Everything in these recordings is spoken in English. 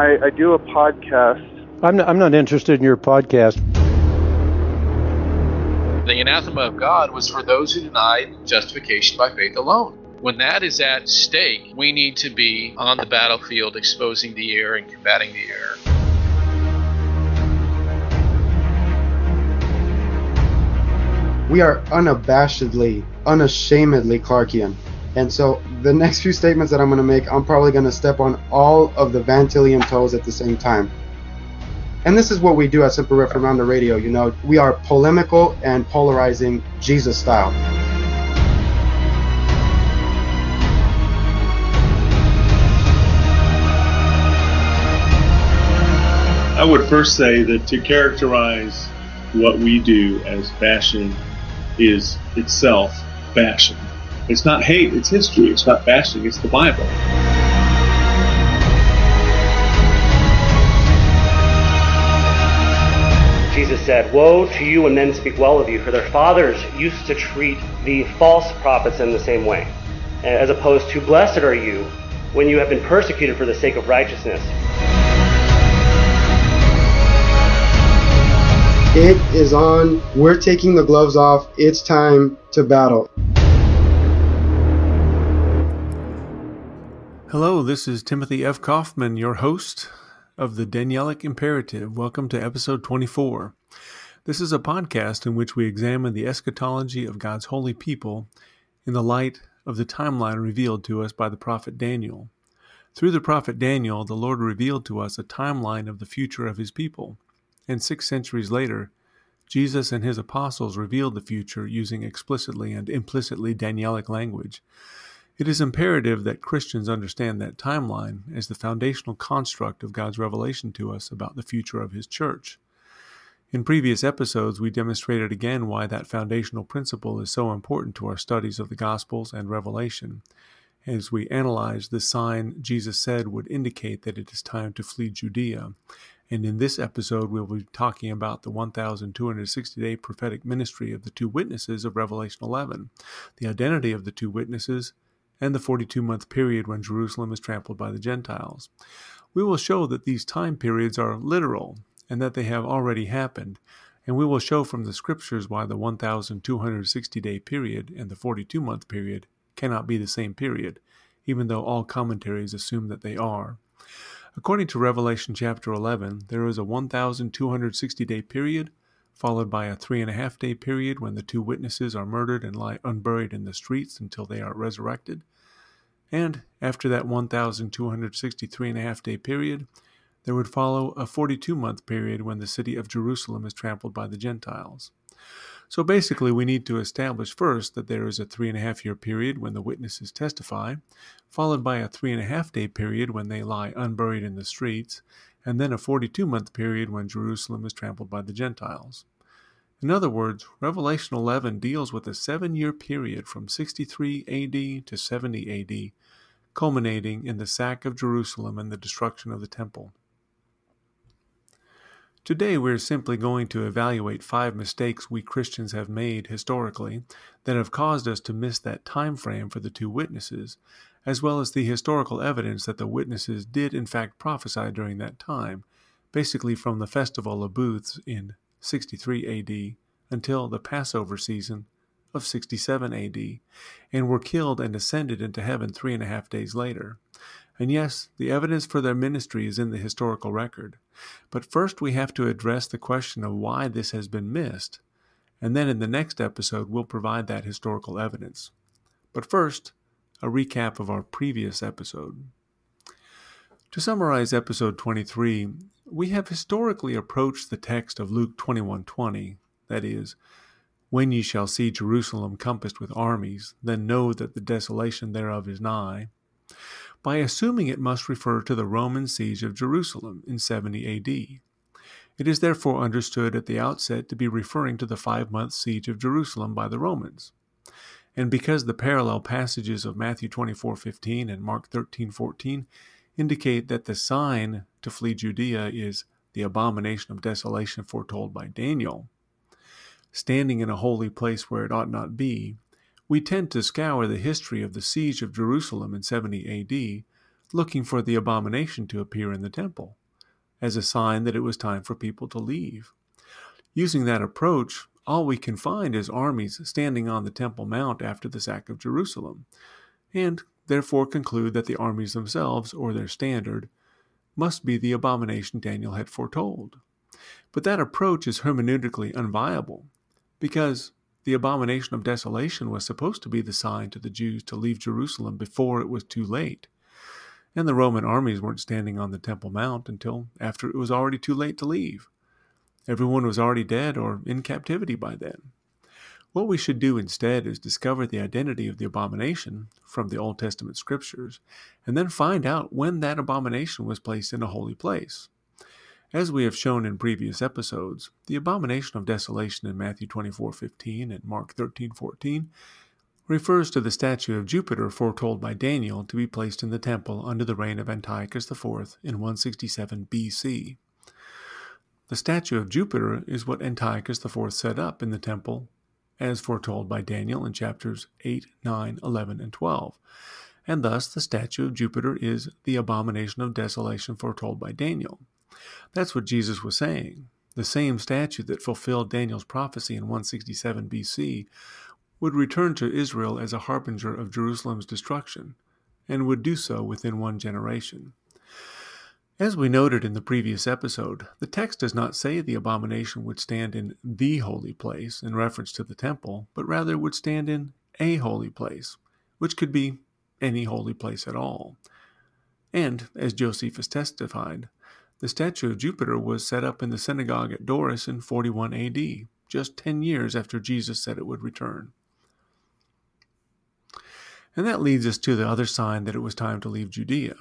I, I do a podcast. I'm not, I'm not interested in your podcast. The anathema of God was for those who denied justification by faith alone. When that is at stake, we need to be on the battlefield exposing the error and combating the error. We are unabashedly, unashamedly Clarkian. And so the next few statements that I'm going to make, I'm probably going to step on all of the Van Tillian toes at the same time. And this is what we do at Semper Reformanda Radio. You know, we are polemical and polarizing Jesus style. I would first say that to characterize what we do as bashing is itself bashing. It's not hate, it's history. It's not bashing, it's the Bible. Jesus said, Woe to you when men speak well of you, for their fathers used to treat the false prophets in the same way, as opposed to, Blessed are you when you have been persecuted for the sake of righteousness. It is on. We're taking the gloves off. It's time to battle. Hello, this is Timothy F. Kauffman, your host of the Danielic Imperative. Welcome to episode 24. This is a podcast in which we examine the eschatology of God's holy people in the light of the timeline revealed to us by the prophet Daniel. Through the prophet Daniel, the Lord revealed to us a timeline of the future of his people. And six centuries later, Jesus and his apostles revealed the future using explicitly and implicitly Danielic language. It is imperative that Christians understand that timeline as the foundational construct of God's revelation to us about the future of His church. In previous episodes, we demonstrated again why that foundational principle is so important to our studies of the Gospels and Revelation, as we analyze the sign Jesus said would indicate that it is time to flee Judea. And in this episode, we'll be talking about the 1,260 day prophetic ministry of the two witnesses of Revelation 11, the identity of the two witnesses, and the 42 month period when Jerusalem is trampled by the Gentiles. We will show that these time periods are literal and that they have already happened, and we will show from the scriptures why the 1260 day period and the 42 month period cannot be the same period, even though all commentaries assume that they are. According to Revelation chapter 11, there is a 1260 day period followed by a three and a half day period when the two witnesses are murdered and lie unburied in the streets until they are resurrected. And after that 1,263 and a half day period, there would follow a 42 month period when the city of Jerusalem is trampled by the Gentiles. So basically, we need to establish first that there is a three and a half year period when the witnesses testify, followed by a three and a half day period when they lie unburied in the streets, and then a 42 month period when Jerusalem is trampled by the Gentiles. In other words, Revelation 11 deals with a seven year period from 63 AD to 70 AD, culminating in the sack of Jerusalem and the destruction of the temple. Today, we're simply going to evaluate five mistakes we Christians have made historically that have caused us to miss that time frame for the two witnesses, as well as the historical evidence that the witnesses did in fact prophesy during that time, basically from the Festival of Booths in 63 AD until the Passover season of 67 AD, and were killed and ascended into heaven three and a half days later. And yes, the evidence for their ministry is in the historical record. But first, we have to address the question of why this has been missed, and then in the next episode, we'll provide that historical evidence. But first, a recap of our previous episode. To summarize episode 23, we have historically approached the text of Luke 21:20, that is, when ye shall see Jerusalem compassed with armies, then know that the desolation thereof is nigh, by assuming it must refer to the Roman siege of Jerusalem in 70 AD. It is therefore understood at the outset to be referring to the five month siege of Jerusalem by the Romans. And because the parallel passages of Matthew 24:15 and Mark 13:14 indicate that the sign to flee Judea is the abomination of desolation foretold by Daniel, standing in a holy place where it ought not be, we tend to scour the history of the siege of Jerusalem in 70 AD, looking for the abomination to appear in the temple as a sign that it was time for people to leave. Using that approach, all we can find is armies standing on the Temple Mount after the sack of Jerusalem, and therefore conclude that the armies themselves, or their standard, must be the abomination Daniel had foretold. But that approach is hermeneutically unviable, because the abomination of desolation was supposed to be the sign to the Jews to leave Jerusalem before it was too late. And the Roman armies weren't standing on the Temple Mount until after it was already too late to leave. Everyone was already dead or in captivity by then. What we should do instead is discover the identity of the abomination from the Old Testament scriptures, and then find out when that abomination was placed in a holy place. As we have shown in previous episodes, the abomination of desolation in Matthew 24:15 and Mark 13:14 refers to the statue of Jupiter foretold by Daniel to be placed in the temple under the reign of Antiochus IV in 167 BC. The statue of Jupiter is what Antiochus IV set up in the temple as foretold by Daniel in chapters 8, 9, 11, and 12. And thus the statue of Jupiter is the abomination of desolation foretold by Daniel. That's what Jesus was saying. The same statue that fulfilled Daniel's prophecy in 167 BC would return to Israel as a harbinger of Jerusalem's destruction, and would do so within one generation. As we noted in the previous episode, the text does not say the abomination would stand in the holy place in reference to the temple, but rather would stand in a holy place, which could be any holy place at all. And, as Josephus testified, the statue of Jupiter was set up in the synagogue at Doris in 41 AD, just 10 years after Jesus said it would return. And that leads us to the other sign that it was time to leave Judea.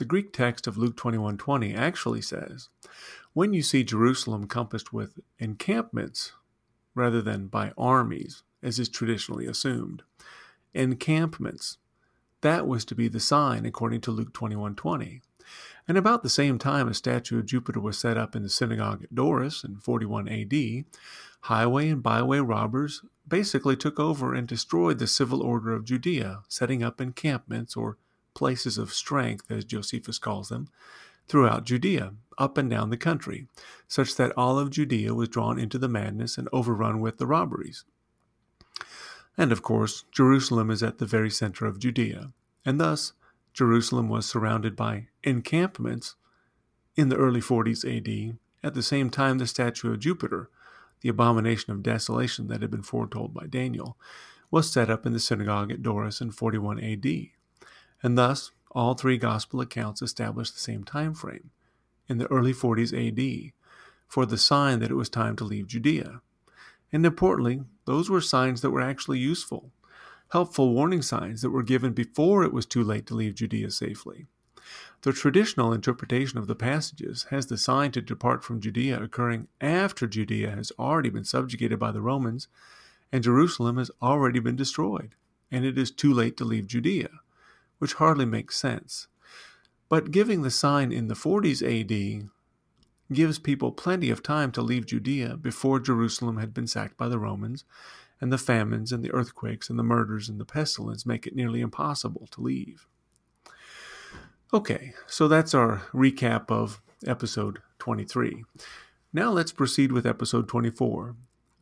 The Greek text of Luke 21:20 actually says, "When you see Jerusalem compassed with encampments rather than by armies, as is traditionally assumed, encampments, that was to be the sign according to Luke 21:20." And about the same time a statue of Jupiter was set up in the synagogue at Doris in 41 AD, highway and byway robbers basically took over and destroyed the civil order of Judea, setting up encampments or places of strength, as Josephus calls them, throughout Judea, up and down the country, such that all of Judea was drawn into the madness and overrun with the robberies. And of course, Jerusalem is at the very center of Judea, and thus Jerusalem was surrounded by encampments in the early 40s AD, at the same time the statue of Jupiter, the abomination of desolation that had been foretold by Daniel, was set up in the synagogue at Doris in 41 AD and thus all three gospel accounts establish the same time frame, in the early 40s AD, for the sign that it was time to leave Judea. And importantly, those were signs that were actually useful, helpful warning signs that were given before it was too late to leave Judea safely. The traditional interpretation of the passages has the sign to depart from Judea occurring after Judea has already been subjugated by the Romans and Jerusalem has already been destroyed, and it is too late to leave Judea which hardly makes sense. But giving the sign in the 40s AD gives people plenty of time to leave Judea before Jerusalem had been sacked by the Romans, and the famines and the earthquakes and the murders and the pestilence make it nearly impossible to leave. Okay, so that's our recap of episode 23. Now let's proceed with episode 24.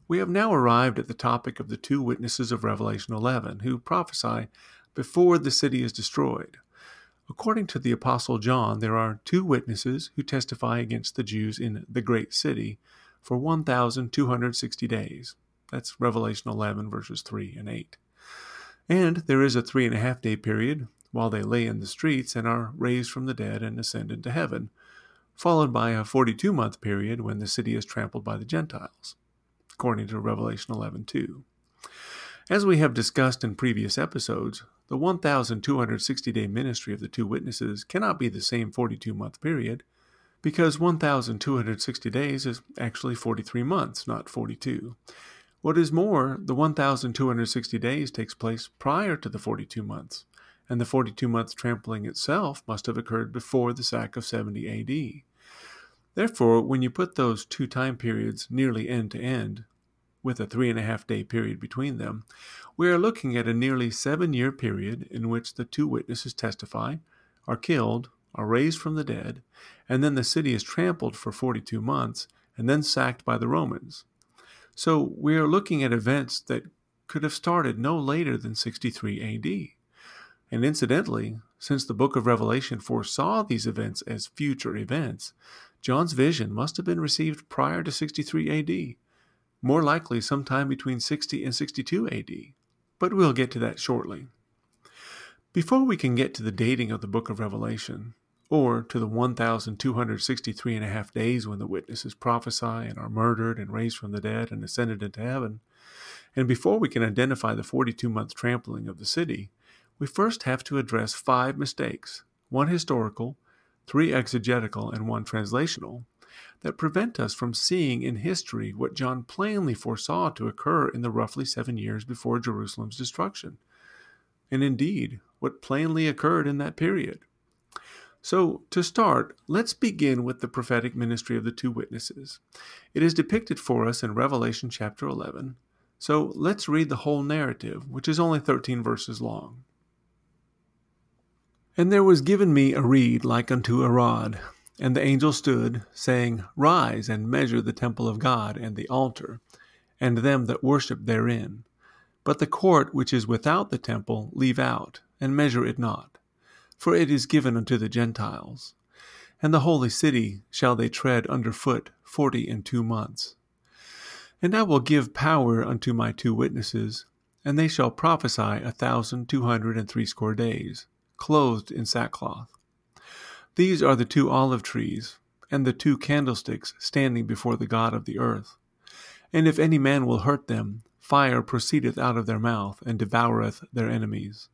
We have now arrived at the topic of the two witnesses of Revelation 11 who prophesy before the city is destroyed. According to the Apostle John, there are two witnesses who testify against the Jews in the great city for 1,260 days. That's Revelation 11, verses 3 and 8. And there is a three and a half day period while they lay in the streets and are raised from the dead and ascend into heaven, followed by a 42 month period when the city is trampled by the Gentiles, according to Revelation 11, 2. As we have discussed in previous episodes, the 1,260 day ministry of the two witnesses cannot be the same 42 month period, because 1,260 days is actually 43 months, not 42. What is more, the 1,260 days takes place prior to the 42 months, and the 42 month trampling itself must have occurred before the sack of 70 AD. Therefore, when you put those two time periods nearly end to end, with a three and a half day period between them, we are looking at a nearly seven year period in which the two witnesses testify, are killed, are raised from the dead, and then the city is trampled for 42 months and then sacked by the Romans. So we are looking at events that could have started no later than 63 AD. And incidentally, since the book of Revelation foresaw these events as future events, John's vision must have been received prior to 63 AD, more likely sometime between 60 and 62 AD. But we'll get to that shortly. Before we can get to the dating of the book of Revelation, or to the 1,263 and a half days when the witnesses prophesy and are murdered and raised from the dead and ascended into heaven, and before we can identify the 42 month trampling of the city, we first have to address five mistakes one historical, three exegetical, and one translational that prevent us from seeing in history what John plainly foresaw to occur in the roughly seven years before Jerusalem's destruction, and indeed what plainly occurred in that period. So, to start, let's begin with the prophetic ministry of the two witnesses. It is depicted for us in Revelation chapter 11. So, let's read the whole narrative, which is only 13 verses long. And there was given me a reed like unto a rod, and the angel stood, saying, Rise and measure the temple of God and the altar, and them that worship therein. But the court which is without the temple leave out, and measure it not for it is given unto the Gentiles. And the holy city shall they tread under foot forty and two months. And I will give power unto my two witnesses, and they shall prophesy a thousand two hundred and threescore days, clothed in sackcloth. These are the two olive trees, and the two candlesticks standing before the God of the earth. And if any man will hurt them, fire proceedeth out of their mouth, and devoureth their enemies.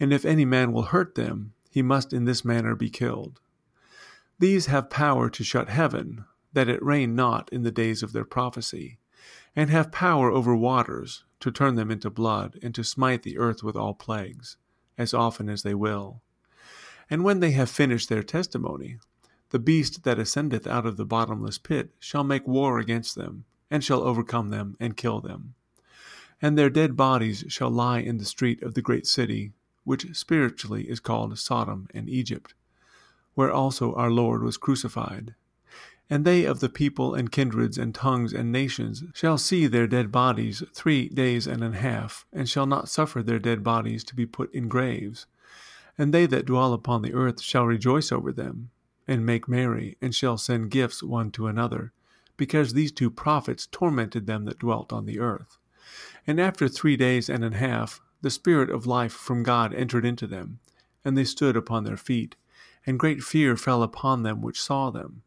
And if any man will hurt them, he must in this manner be killed. These have power to shut heaven, that it rain not in the days of their prophecy, and have power over waters, to turn them into blood, and to smite the earth with all plagues, as often as they will. And when they have finished their testimony, the beast that ascendeth out of the bottomless pit shall make war against them, and shall overcome them, and kill them. And their dead bodies shall lie in the street of the great city, which spiritually is called Sodom and Egypt, where also our Lord was crucified. And they of the people and kindreds and tongues and nations shall see their dead bodies three days and a half, and shall not suffer their dead bodies to be put in graves. And they that dwell upon the earth shall rejoice over them, and make merry, and shall send gifts one to another, because these two prophets tormented them that dwelt on the earth. And after three days and a half, the Spirit of life from God entered into them, and they stood upon their feet, and great fear fell upon them which saw them.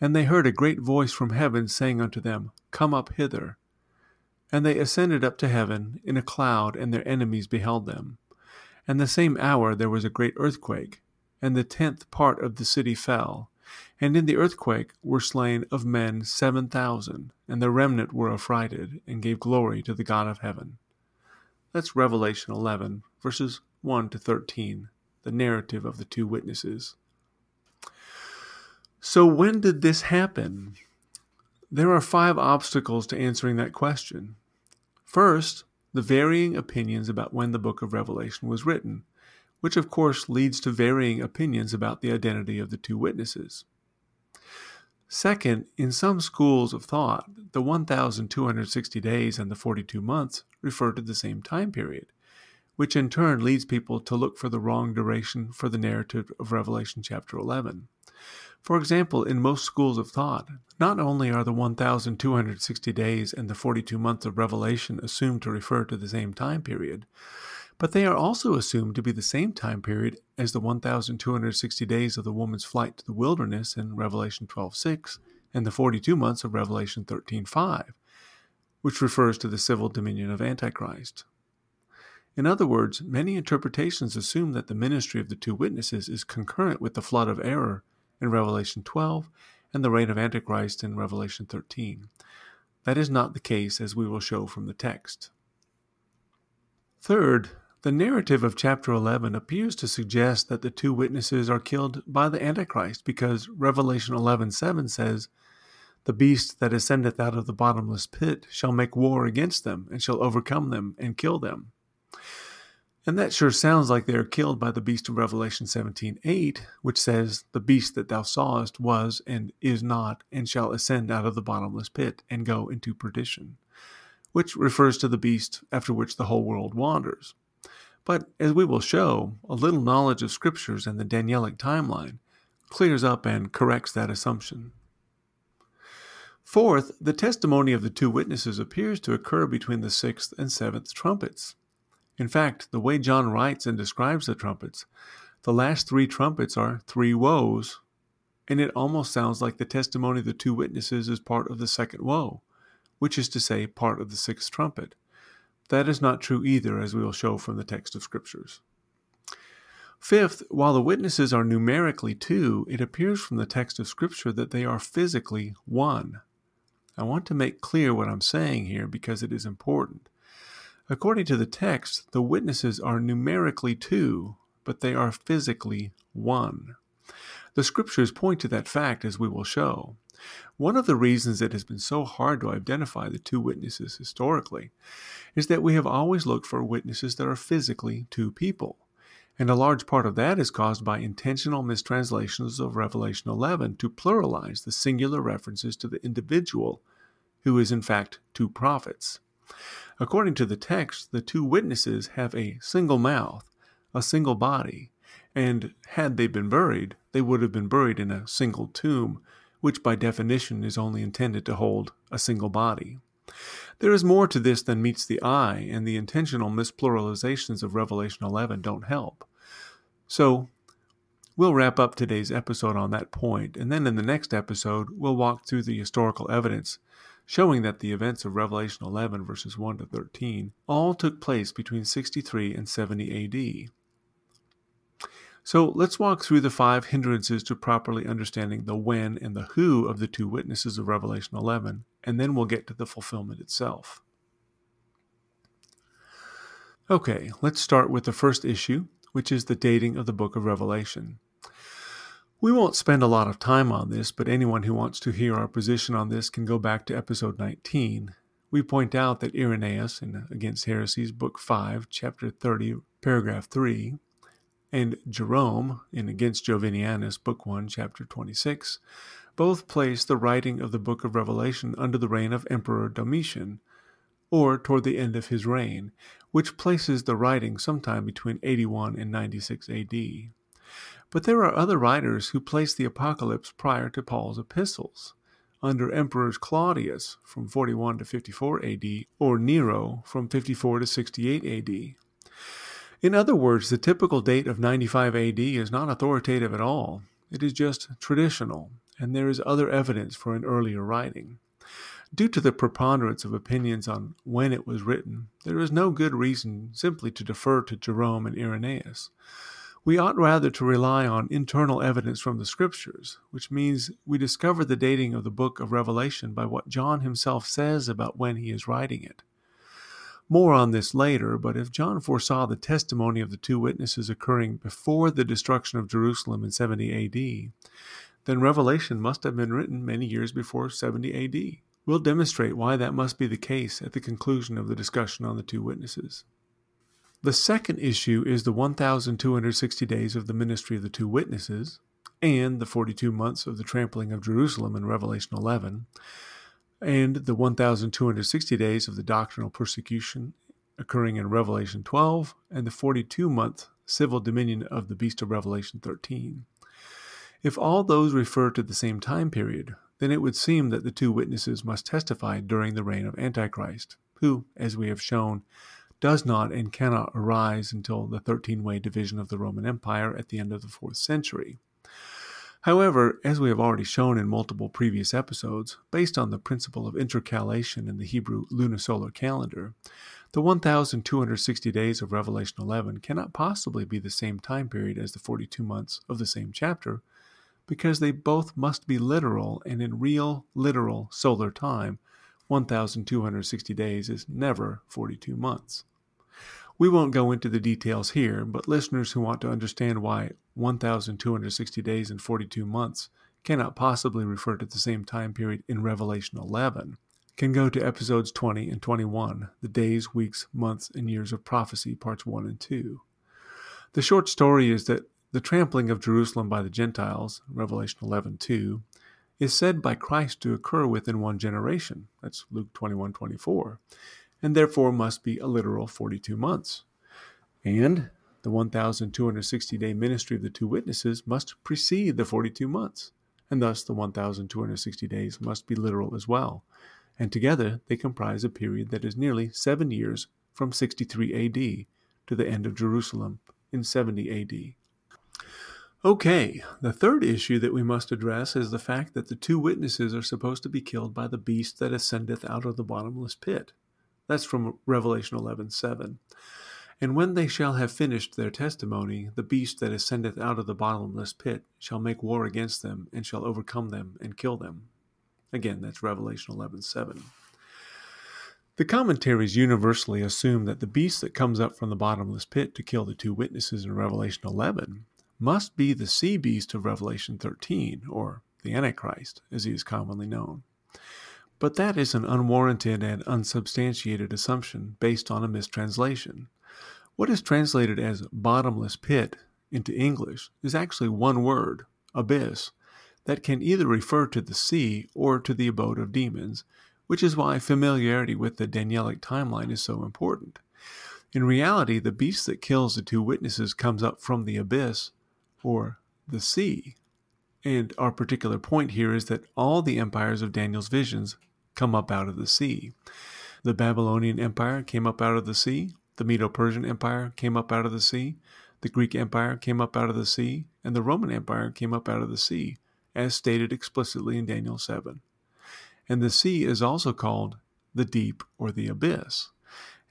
And they heard a great voice from heaven saying unto them, Come up hither. And they ascended up to heaven in a cloud, and their enemies beheld them. And the same hour there was a great earthquake, and the tenth part of the city fell. And in the earthquake were slain of men seven thousand, and the remnant were affrighted, and gave glory to the God of heaven. That's Revelation 11, verses 1 to 13, the narrative of the two witnesses. So, when did this happen? There are five obstacles to answering that question. First, the varying opinions about when the book of Revelation was written, which of course leads to varying opinions about the identity of the two witnesses. Second, in some schools of thought, the 1,260 days and the 42 months refer to the same time period, which in turn leads people to look for the wrong duration for the narrative of Revelation chapter 11. For example, in most schools of thought, not only are the 1,260 days and the 42 months of Revelation assumed to refer to the same time period, but they are also assumed to be the same time period as the 1260 days of the woman's flight to the wilderness in Revelation 12:6 and the 42 months of Revelation 13:5, which refers to the civil dominion of Antichrist. In other words, many interpretations assume that the ministry of the two witnesses is concurrent with the flood of error in Revelation 12 and the reign of Antichrist in Revelation 13. That is not the case, as we will show from the text. Third, the narrative of chapter 11 appears to suggest that the two witnesses are killed by the Antichrist because Revelation 11:7 says, "The beast that ascendeth out of the bottomless pit shall make war against them and shall overcome them and kill them." And that sure sounds like they are killed by the beast of Revelation 17:8, which says, "The beast that thou sawest was and is not, and shall ascend out of the bottomless pit and go into perdition," which refers to the beast after which the whole world wanders. But as we will show, a little knowledge of scriptures and the Danielic timeline clears up and corrects that assumption. Fourth, the testimony of the two witnesses appears to occur between the sixth and seventh trumpets. In fact, the way John writes and describes the trumpets, the last three trumpets are three woes, and it almost sounds like the testimony of the two witnesses is part of the second woe, which is to say, part of the sixth trumpet. That is not true either, as we will show from the text of Scriptures. Fifth, while the witnesses are numerically two, it appears from the text of Scripture that they are physically one. I want to make clear what I'm saying here because it is important. According to the text, the witnesses are numerically two, but they are physically one. The scriptures point to that fact, as we will show. One of the reasons it has been so hard to identify the two witnesses historically is that we have always looked for witnesses that are physically two people. And a large part of that is caused by intentional mistranslations of Revelation 11 to pluralize the singular references to the individual, who is in fact two prophets. According to the text, the two witnesses have a single mouth, a single body, and had they been buried, they would have been buried in a single tomb, which by definition is only intended to hold a single body. There is more to this than meets the eye, and the intentional mispluralizations of Revelation 11 don't help. So, we'll wrap up today's episode on that point, and then in the next episode, we'll walk through the historical evidence showing that the events of Revelation 11, verses 1 to 13, all took place between 63 and 70 AD. So let's walk through the five hindrances to properly understanding the when and the who of the two witnesses of Revelation 11, and then we'll get to the fulfillment itself. Okay, let's start with the first issue, which is the dating of the book of Revelation. We won't spend a lot of time on this, but anyone who wants to hear our position on this can go back to episode 19. We point out that Irenaeus in Against Heresies, Book 5, Chapter 30, Paragraph 3, and Jerome in Against Jovinianus, Book 1, Chapter 26, both place the writing of the book of Revelation under the reign of Emperor Domitian, or toward the end of his reign, which places the writing sometime between 81 and 96 AD. But there are other writers who place the Apocalypse prior to Paul's epistles, under Emperors Claudius from 41 to 54 AD or Nero from 54 to 68 AD. In other words, the typical date of 95 AD is not authoritative at all. It is just traditional, and there is other evidence for an earlier writing. Due to the preponderance of opinions on when it was written, there is no good reason simply to defer to Jerome and Irenaeus. We ought rather to rely on internal evidence from the Scriptures, which means we discover the dating of the book of Revelation by what John himself says about when he is writing it. More on this later, but if John foresaw the testimony of the two witnesses occurring before the destruction of Jerusalem in 70 AD, then Revelation must have been written many years before 70 AD. We'll demonstrate why that must be the case at the conclusion of the discussion on the two witnesses. The second issue is the 1,260 days of the ministry of the two witnesses and the 42 months of the trampling of Jerusalem in Revelation 11, and the 1,260 days of the doctrinal persecution occurring in Revelation 12, and the 42 month civil dominion of the beast of Revelation 13. If all those refer to the same time period, then it would seem that the two witnesses must testify during the reign of Antichrist, who, as we have shown, does not and cannot arise until the 13 way division of the Roman Empire at the end of the 4th century. However, as we have already shown in multiple previous episodes, based on the principle of intercalation in the Hebrew lunisolar calendar, the 1,260 days of Revelation 11 cannot possibly be the same time period as the 42 months of the same chapter, because they both must be literal, and in real, literal solar time, 1,260 days is never 42 months. We won't go into the details here, but listeners who want to understand why 1,260 days and 42 months cannot possibly refer to the same time period in Revelation 11 can go to episodes 20 and 21, The Days, Weeks, Months, and Years of Prophecy, parts 1 and 2. The short story is that the trampling of Jerusalem by the Gentiles, Revelation 11:2, is said by Christ to occur within one generation. That's Luke 21:24, and therefore must be a literal 42 months. And the 1260 day ministry of the two witnesses must precede the 42 months, and thus the 1260 days must be literal as well. And together they comprise a period that is nearly 7 years from 63 AD to the end of Jerusalem in 70 AD. Okay, the third issue that we must address is the fact that the two witnesses are supposed to be killed by the beast that ascendeth out of the bottomless pit. That's from Revelation 11:7. And when they shall have finished their testimony, the beast that ascendeth out of the bottomless pit shall make war against them, and shall overcome them, and kill them. Again, that's Revelation 11:7. The commentaries universally assume that the beast that comes up from the bottomless pit to kill the two witnesses in Revelation 11 must be the sea beast of Revelation 13, or the Antichrist, as he is commonly known. But that is an unwarranted and unsubstantiated assumption based on a mistranslation. What is translated as bottomless pit into English is actually one word, abyss, that can either refer to the sea or to the abode of demons, which is why familiarity with the Danielic timeline is so important. In reality, the beast that kills the two witnesses comes up from the abyss or the sea. And our particular point here is that all the empires of Daniel's visions come up out of the sea. The Babylonian Empire came up out of the sea, the Medo Persian Empire came up out of the sea, the Greek Empire came up out of the sea, and the Roman Empire came up out of the sea, as stated explicitly in Daniel 7. And the sea is also called the deep or the abyss.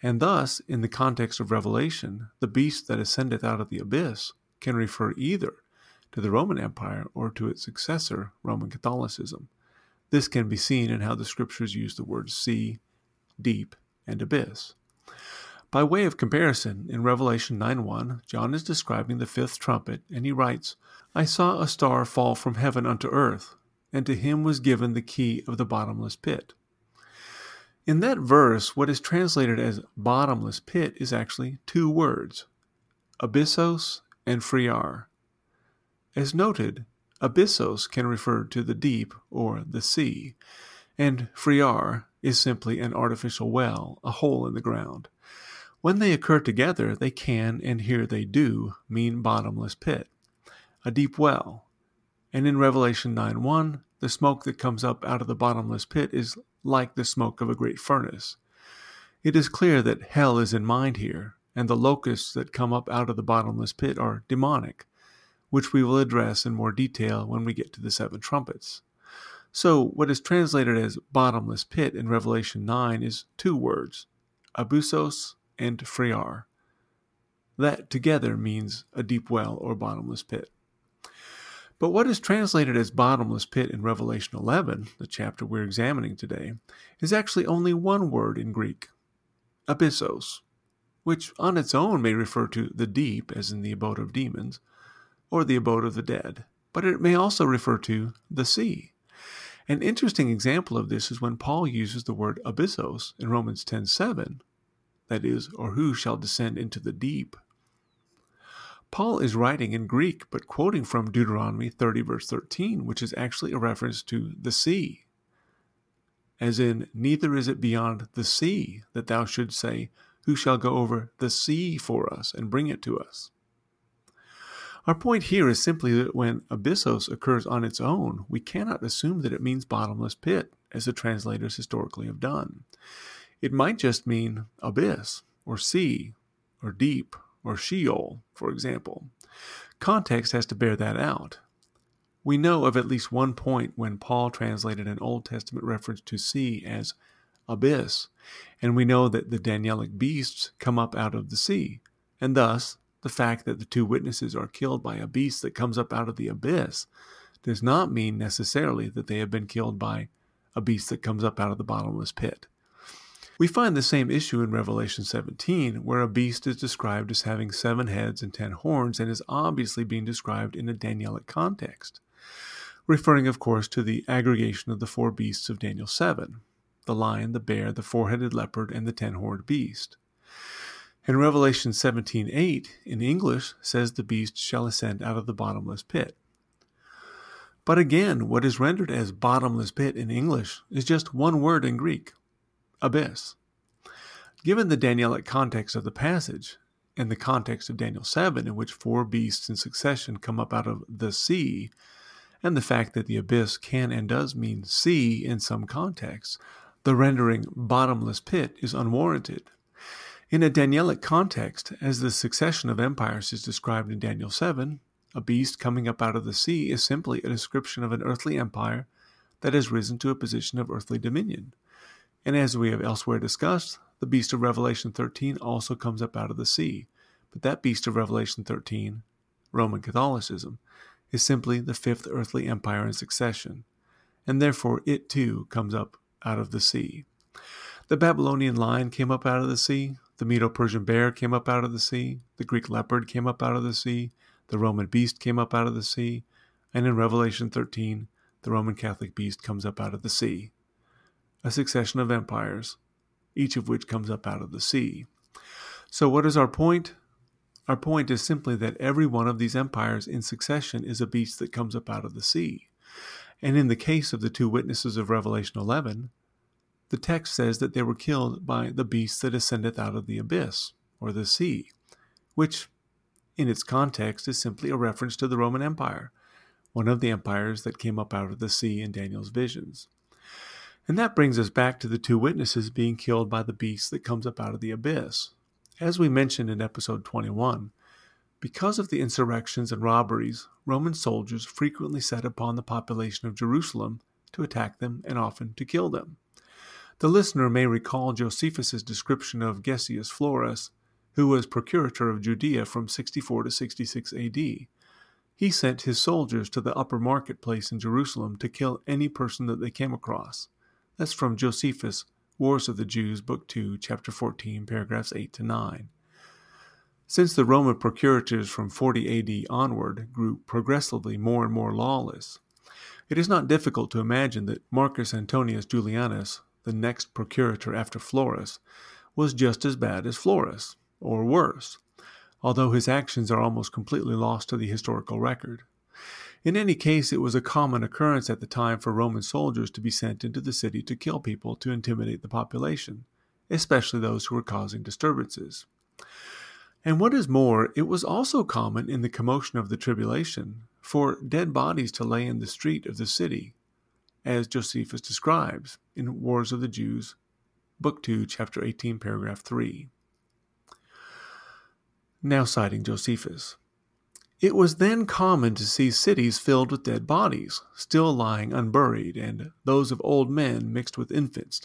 And thus, in the context of Revelation, the beast that ascendeth out of the abyss can refer either to the Roman Empire or to its successor, Roman Catholicism. This can be seen in how the scriptures use the words sea, deep, and abyss. By way of comparison, in Revelation 9:1, John is describing the fifth trumpet, and he writes, I saw a star fall from heaven unto earth, and to him was given the key of the bottomless pit. In that verse, what is translated as bottomless pit is actually two words, abyssos and phrear. As noted, abyssos can refer to the deep or the sea, and phrear is simply an artificial well, a hole in the ground. When they occur together, they can, and here they do, mean bottomless pit, a deep well. And in Revelation 9 1, the smoke that comes up out of the bottomless pit is like the smoke of a great furnace. It is clear that hell is in mind here, and the locusts that come up out of the bottomless pit are demonic, which we will address in more detail when we get to the seven trumpets. So, what is translated as bottomless pit in Revelation 9 is two words, abyssos and phrear. That together means a deep well or bottomless pit. But what is translated as bottomless pit in Revelation 11, the chapter we're examining today, is actually only one word in Greek, abyssos, which on its own may refer to the deep, as in the abode of demons, or the abode of the dead, but it may also refer to the sea. An interesting example of this is when Paul uses the word abyssos in Romans 10:7, that is, or who shall descend into the deep. Paul is writing in Greek but quoting from Deuteronomy 30 verse 13, which is actually a reference to the sea. As in, neither is it beyond the sea that thou shouldst say, who shall go over the sea for us and bring it to us. Our point here is simply that when abyssos occurs on its own, we cannot assume that it means bottomless pit, as the translators historically have done. It might just mean abyss, or sea, or deep, or Sheol, for example. Context has to bear that out. We know of at least one point when Paul translated an Old Testament reference to sea as abyss, and we know that the Danielic beasts come up out of the sea, and thus the fact that the two witnesses are killed by a beast that comes up out of the abyss does not mean necessarily that they have been killed by a beast that comes up out of the bottomless pit. We find the same issue in Revelation 17, where a beast is described as having seven heads and ten horns and is obviously being described in a Danielic context, referring, of course, to the aggregation of the four beasts of Daniel 7. The lion, the bear, the four headed leopard, and the ten horned beast. And Revelation 17:8 in English says the beast shall ascend out of the bottomless pit. But again, what is rendered as bottomless pit in English is just one word in Greek, abyss. Given the Danielic context of the passage, and the context of Daniel 7, in which four beasts in succession come up out of the sea, and the fact that the abyss can and does mean sea in some contexts, the rendering bottomless pit is unwarranted. In a Danielic context, as the succession of empires is described in Daniel 7, a beast coming up out of the sea is simply a description of an earthly empire that has risen to a position of earthly dominion. And as we have elsewhere discussed, the beast of Revelation 13 also comes up out of the sea. But that beast of Revelation 13, Roman Catholicism, is simply the fifth earthly empire in succession, and therefore it too comes up out of the sea. The Babylonian lion came up out of the sea, the Medo Persian bear came up out of the sea, the Greek leopard came up out of the sea, the Roman beast came up out of the sea, and in Revelation 13, the Roman Catholic beast comes up out of the sea. A succession of empires, each of which comes up out of the sea. So, what is our point? Our point is simply that every one of these empires in succession is a beast that comes up out of the sea. And in the case of the two witnesses of Revelation 11, the text says that they were killed by the beast that ascendeth out of the abyss, or the sea, which in its context is simply a reference to the Roman Empire, one of the empires that came up out of the sea in Daniel's visions. And that brings us back to the two witnesses being killed by the beast that comes up out of the abyss. As we mentioned in episode 21, because of the insurrections and robberies, Roman soldiers frequently set upon the population of Jerusalem to attack them and often to kill them. The listener may recall Josephus's description of Gessius Florus, who was procurator of Judea from 64 to 66 AD. He sent his soldiers to the upper marketplace in Jerusalem to kill any person that they came across. That's from Josephus, Wars of the Jews, Book 2, Chapter 14, paragraphs 8 to 9. Since the Roman procurators from 40 AD onward grew progressively more and more lawless, it is not difficult to imagine that Marcus Antonius Julianus, the next procurator after Florus, was just as bad as Florus or worse, although his actions are almost completely lost to the historical record. In any case, it was a common occurrence at the time for Roman soldiers to be sent into the city to kill people to intimidate the population, especially those who were causing disturbances. And what is more, it was also common in the commotion of the tribulation for dead bodies to lay in the street of the city, as Josephus describes in Wars of the Jews, Book 2, Chapter 18, Paragraph 3 now citing Josephus. It was then common to see cities filled with dead bodies, still lying unburied, and those of old men mixed with infants,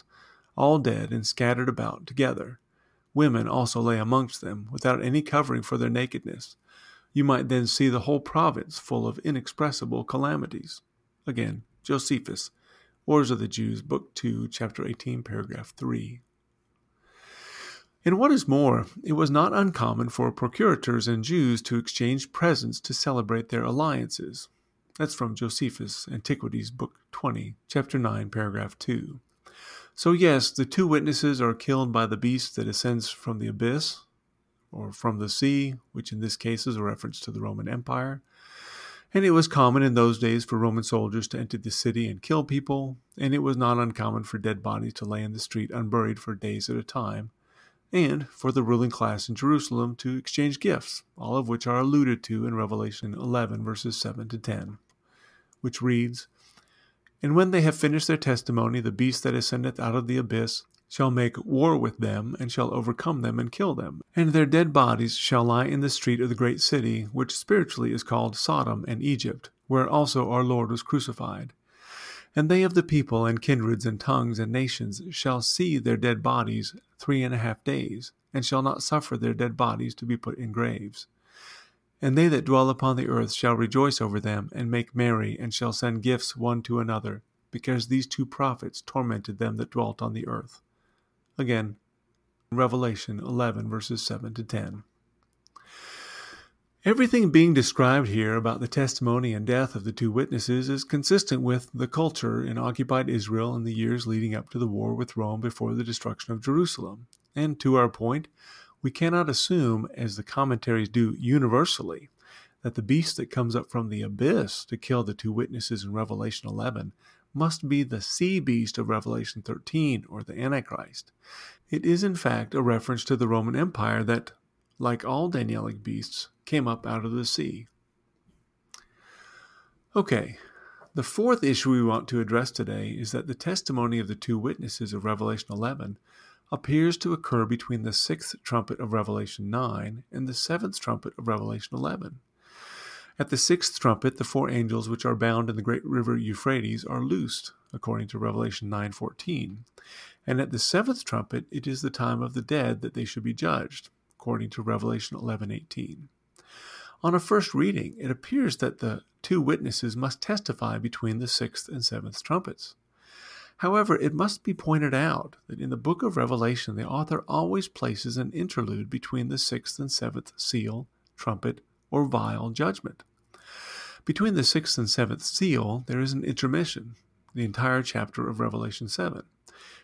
all dead and scattered about together. Women also lay amongst them, without any covering for their nakedness. You might then see the whole province full of inexpressible calamities. Again, Josephus, Wars of the Jews, Book 2, Chapter 18, Paragraph 3. And what is more, it was not uncommon for procurators and Jews to exchange presents to celebrate their alliances. That's from Josephus, Antiquities, Book 20, Chapter 9, Paragraph 2. So, yes, the two witnesses are killed by the beast that ascends from the abyss, or from the sea, which in this case is a reference to the Roman Empire. And it was common in those days for Roman soldiers to enter the city and kill people, and it was not uncommon for dead bodies to lay in the street unburied for days at a time and for the ruling class in Jerusalem to exchange gifts, all of which are alluded to in Revelation 11, verses 7 to 10, which reads And when they have finished their testimony, the beast that ascendeth out of the abyss shall make war with them, and shall overcome them and kill them. And their dead bodies shall lie in the street of the great city, which spiritually is called Sodom and Egypt, where also our Lord was crucified. And they of the people and kindreds and tongues and nations shall see their dead bodies three and a half days, and shall not suffer their dead bodies to be put in graves. And they that dwell upon the earth shall rejoice over them, and make merry, and shall send gifts one to another, because these two prophets tormented them that dwelt on the earth. Again, Revelation 11, verses 7 to 10. Everything being described here about the testimony and death of the two witnesses is consistent with the culture in occupied Israel in the years leading up to the war with Rome before the destruction of Jerusalem. And to our point, we cannot assume, as the commentaries do universally, that the beast that comes up from the abyss to kill the two witnesses in Revelation 11 must be the sea beast of Revelation 13 or the Antichrist. It is, in fact, a reference to the Roman Empire that, like all Danielic beasts, came up out of the sea. Okay, the fourth issue we want to address today is that the testimony of the two witnesses of Revelation 11 appears to occur between the sixth trumpet of Revelation 9 and the seventh trumpet of Revelation 11. At the sixth trumpet, the four angels which are bound in the great river Euphrates are loosed, according to Revelation 9:14. And at the seventh trumpet, it is the time of the dead that they should be judged, according to Revelation 11:18. On a first reading, it appears that the two witnesses must testify between the sixth and seventh trumpets. However, it must be pointed out that in the book of Revelation, the author always places an interlude between the sixth and seventh seal, trumpet, or vial judgment. Between the sixth and seventh seal, there is an intermission, the entire chapter of Revelation 7,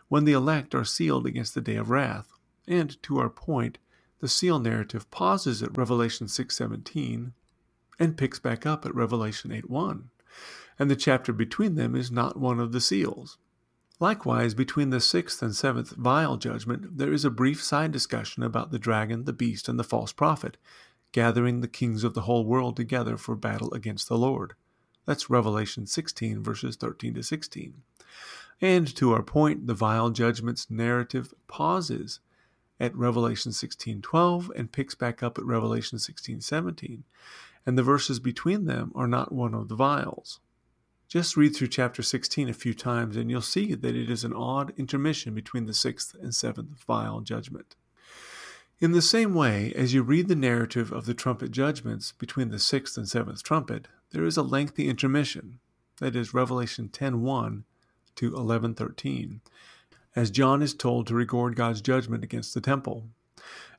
when the elect are sealed against the day of wrath, and to our point, the seal narrative pauses at Revelation 6:17 and picks back up at Revelation 8:1, and the chapter between them is not one of the seals. Likewise, between the sixth and seventh vial judgment, there is a brief side discussion about the dragon, the beast, and the false prophet, gathering the kings of the whole world together for battle against the Lord. That's Revelation 16, verses 13 to 16. And to our point, the vial judgment's narrative pauses at Revelation 16:12 and picks back up at Revelation 16:17, and the verses between them are not one of the vials. Just read through chapter 16 a few times and you'll see that it is an odd intermission between the sixth and seventh vial judgment. In the same way, as you read the narrative of the trumpet judgments between the sixth and seventh trumpet, there is a lengthy intermission, that is Revelation 10:1 to 11:13, as John is told to record God's judgment against the temple.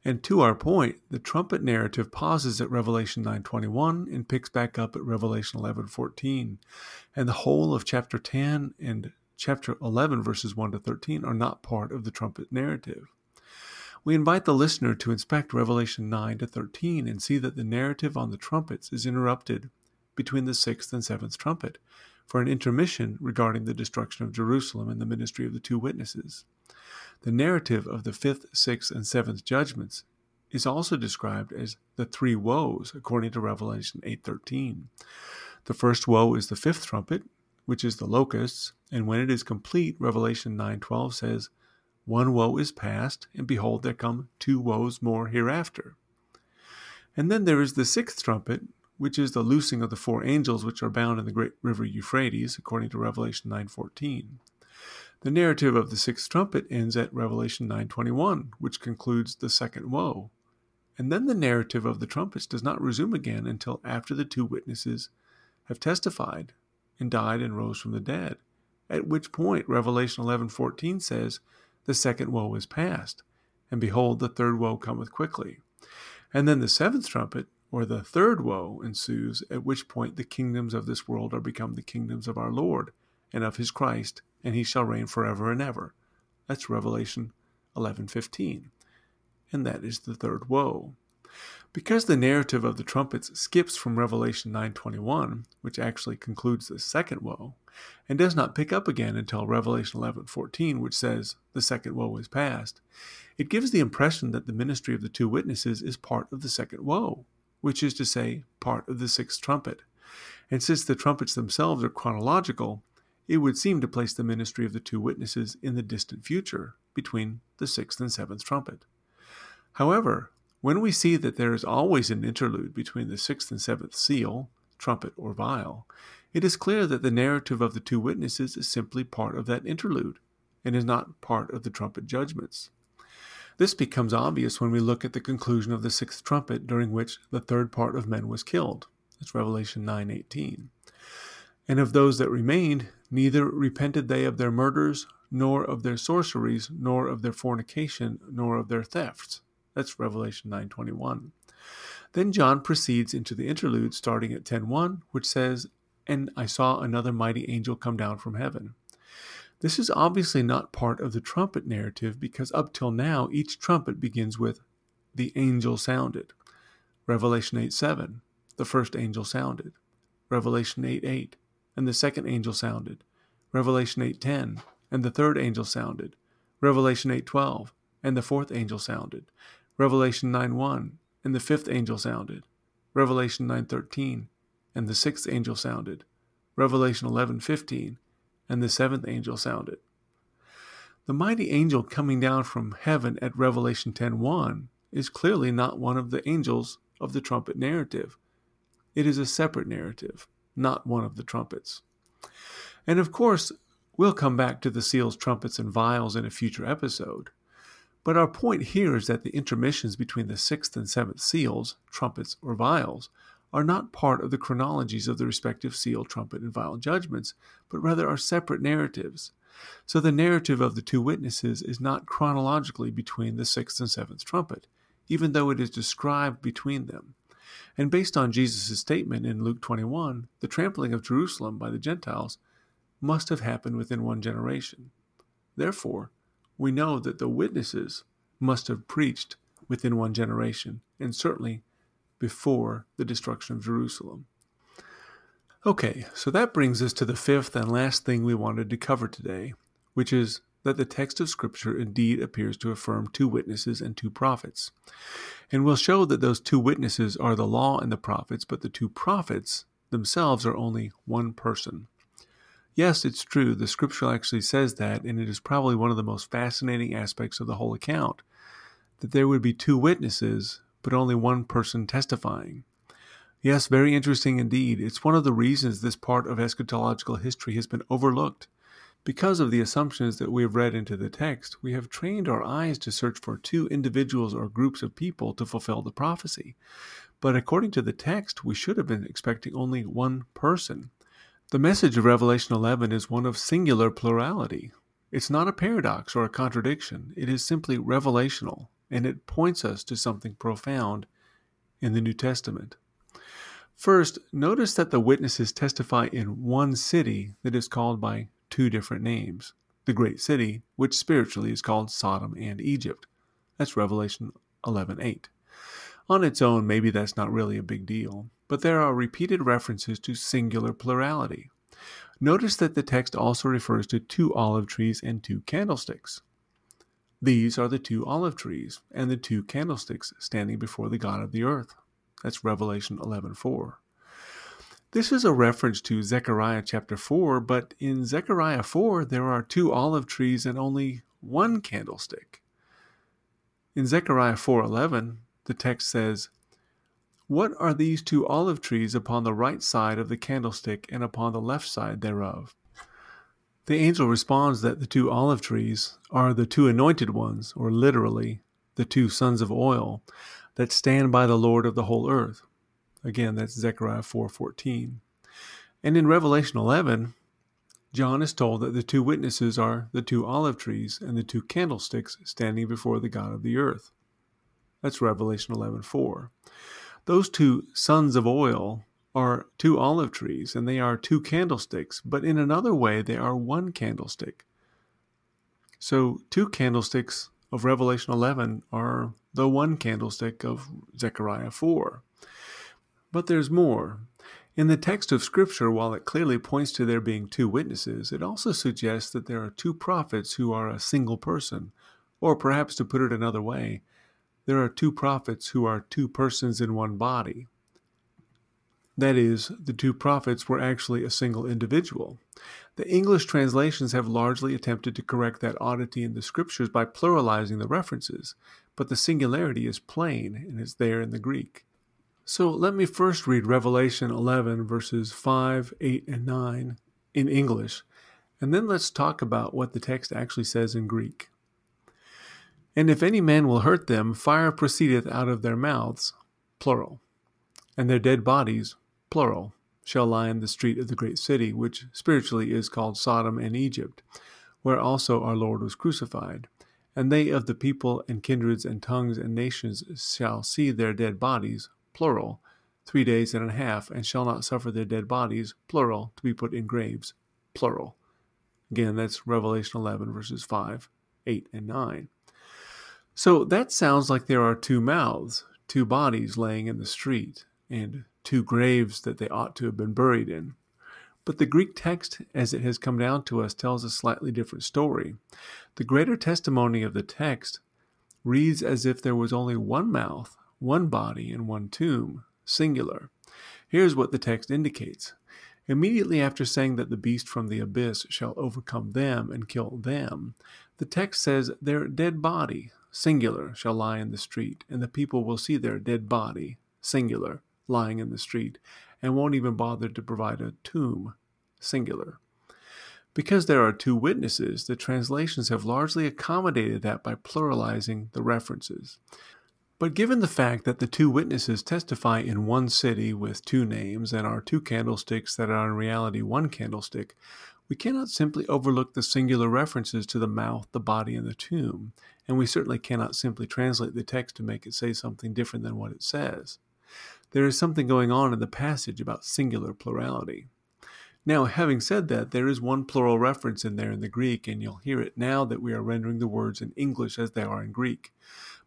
And to our point, the trumpet narrative pauses at Revelation 9:21 and picks back up at Revelation 11:14. And the whole of chapter 10 and chapter 11 verses 1 to 13 are not part of the trumpet narrative. We invite the listener to inspect Revelation 9 to 13 and see that the narrative on the trumpets is interrupted between the sixth and seventh trumpet for an intermission regarding the destruction of Jerusalem and the ministry of the two witnesses. The narrative of the fifth, sixth, and seventh judgments is also described as the three woes according to Revelation 8:13. The first woe is the fifth trumpet, which is the locusts, and when it is complete, Revelation 9:12 says, "One woe is past, and behold there come two woes more hereafter." And then there is the sixth trumpet, which is the loosing of the four angels which are bound in the great river Euphrates, according to Revelation 9:14. The narrative of the sixth trumpet ends at Revelation 9:21, which concludes the second woe. And then the narrative of the trumpets does not resume again until after the two witnesses have testified and died and rose from the dead, at which point Revelation 11:14 says, "The second woe is past, and behold the third woe cometh quickly." And then the seventh trumpet or the third woe ensues, at which point the kingdoms of this world are become the kingdoms of our Lord and of his Christ, and he shall reign forever and ever. That's Revelation 11:15. And that is the third woe. Because the narrative of the trumpets skips from Revelation 9:21, which actually concludes the second woe, and does not pick up again until Revelation 11:14, which says the second woe is past, it gives the impression that the ministry of the two witnesses is part of the second woe which is to say, part of the sixth trumpet. And since the trumpets themselves are chronological, it would seem to place the ministry of the two witnesses in the distant future, between the sixth and seventh trumpet. However, when we see that there is always an interlude between the sixth and seventh seal, trumpet, or vial, it is clear that the narrative of the two witnesses is simply part of that interlude, and is not part of the trumpet judgments. This becomes obvious when we look at the conclusion of the sixth trumpet, during which the third part of men was killed. That's Revelation 9:18. And of those that remained, neither repented they of their murders, nor of their sorceries, nor of their fornication, nor of their thefts. That's Revelation 9:21. Then John proceeds into the interlude starting at 10:1, which says, "And I saw another mighty angel come down from heaven." This is obviously not part of the trumpet narrative because up till now each trumpet begins with the angel sounded. Revelation 8 7, the first angel sounded. Revelation 8 8, and the second angel sounded. Revelation 8 10, and the third angel sounded. Revelation 8 12, and the fourth angel sounded. Revelation 9 1, and the fifth angel sounded. Revelation 9 13, and the sixth angel sounded. Revelation 11 15, and the seventh angel sounded. The mighty angel coming down from heaven at Revelation 10:1 is clearly not one of the angels of the trumpet narrative. It is a separate narrative, not one of the trumpets. And of course, we'll come back to the seals, trumpets, and vials in a future episode. But our point here is that the intermissions between the sixth and seventh seals, trumpets, or vials, are not part of the chronologies of the respective seal, trumpet, and vial judgments, but rather are separate narratives. So the narrative of the two witnesses is not chronologically between the sixth and seventh trumpet, even though it is described between them. And based on Jesus' statement in Luke 21, the trampling of Jerusalem by the Gentiles must have happened within one generation. Therefore, we know that the witnesses must have preached within one generation, and certainly before the destruction of Jerusalem. Okay, so that brings us to the fifth and last thing we wanted to cover today, which is that the text of Scripture indeed appears to affirm two witnesses and two prophets. And we'll show that those two witnesses are the law and the prophets, but the two prophets themselves are only one person. Yes, it's true, the Scripture actually says that, and it is probably one of the most fascinating aspects of the whole account that there would be two witnesses but only one person testifying. Yes, very interesting indeed. It's one of the reasons this part of eschatological history has been overlooked. Because of the assumptions that we have read into the text, we have trained our eyes to search for two individuals or groups of people to fulfill the prophecy. But according to the text, we should have been expecting only one person. The message of Revelation 11 is one of singular plurality. It's not a paradox or a contradiction, it is simply revelational, and it points us to something profound in the New Testament. First, notice that the witnesses testify in one city that is called by two different names the great city, which spiritually is called Sodom and Egypt. That's Revelation 11:8. On its own, maybe that's not really a big deal, but there are repeated references to singular plurality. Notice that the text also refers to two olive trees and two candlesticks. These are the two olive trees and the two candlesticks standing before the God of the earth. That's Revelation 11:4. This is a reference to Zechariah chapter 4, but in Zechariah 4 there are two olive trees and only one candlestick. In Zechariah 4:11, the text says, "What are these two olive trees upon the right side of the candlestick and upon the left side thereof?" The angel responds that the two olive trees are the two anointed ones, or literally, the two sons of oil, that stand by the Lord of the whole earth. Again, that's Zechariah 4:14. And in Revelation 11, John is told that the two witnesses are the two olive trees and the two candlesticks standing before the God of the earth. That's Revelation 11:4. Those two sons of oil are two olive trees and they are two candlesticks, but in another way, they are one candlestick. So, two candlesticks of Revelation 11 are the one candlestick of Zechariah 4. But there's more. In the text of Scripture, while it clearly points to there being two witnesses, it also suggests that there are two prophets who are a single person. Or perhaps to put it another way, there are two prophets who are two persons in one body. That is, the two prophets were actually a single individual. The English translations have largely attempted to correct that oddity in the scriptures by pluralizing the references, but the singularity is plain and is there in the Greek. So let me first read Revelation 11, verses 5, 8, and 9 in English, and then let's talk about what the text actually says in Greek. And if any man will hurt them, fire proceedeth out of their mouths, plural, and their dead bodies plural, shall lie in the street of the great city, which spiritually is called Sodom and Egypt, where also our Lord was crucified. And they of the people and kindreds and tongues and nations shall see their dead bodies, plural, three days and a half, and shall not suffer their dead bodies, plural, to be put in graves, plural. Again, that's Revelation 11, verses 5, 8, and 9. So that sounds like there are two mouths, two bodies laying in the street, and two graves that they ought to have been buried in. But the Greek text, as it has come down to us, tells a slightly different story. The greater testimony of the text reads as if there was only one mouth, one body, and one tomb, singular. Here's what the text indicates. Immediately after saying that the beast from the abyss shall overcome them and kill them, the text says their dead body, singular, shall lie in the street, and the people will see their dead body, singular, lying in the street, and won't even bother to provide a tomb, singular. Because there are two witnesses, the translations have largely accommodated that by pluralizing the references. But given the fact that the two witnesses testify in one city with two names and are two candlesticks that are in reality one candlestick, we cannot simply overlook the singular references to the mouth, the body, and the tomb, and we certainly cannot simply translate the text to make it say something different than what it says. There is something going on in the passage about singular plurality. Now, having said that, there is one plural reference in there in the Greek, and you'll hear it now that we are rendering the words in English as they are in Greek.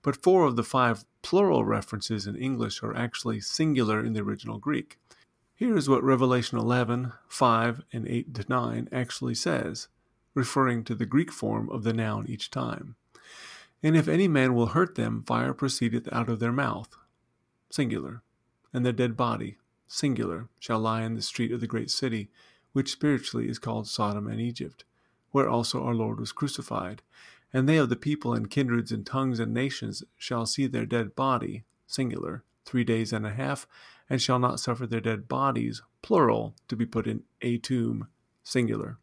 But four of the five plural references in English are actually singular in the original Greek. Here is what Revelation 11, 5, and 8 to 9 actually says, referring to the Greek form of the noun each time. And if any man will hurt them, fire proceedeth out of their mouth. Singular and their dead body, singular, shall lie in the street of the great city, which spiritually is called Sodom and Egypt, where also our Lord was crucified. And they of the people and kindreds and tongues and nations shall see their dead body, singular, three days and a half, and shall not suffer their dead bodies, plural, to be put in a tomb, singular.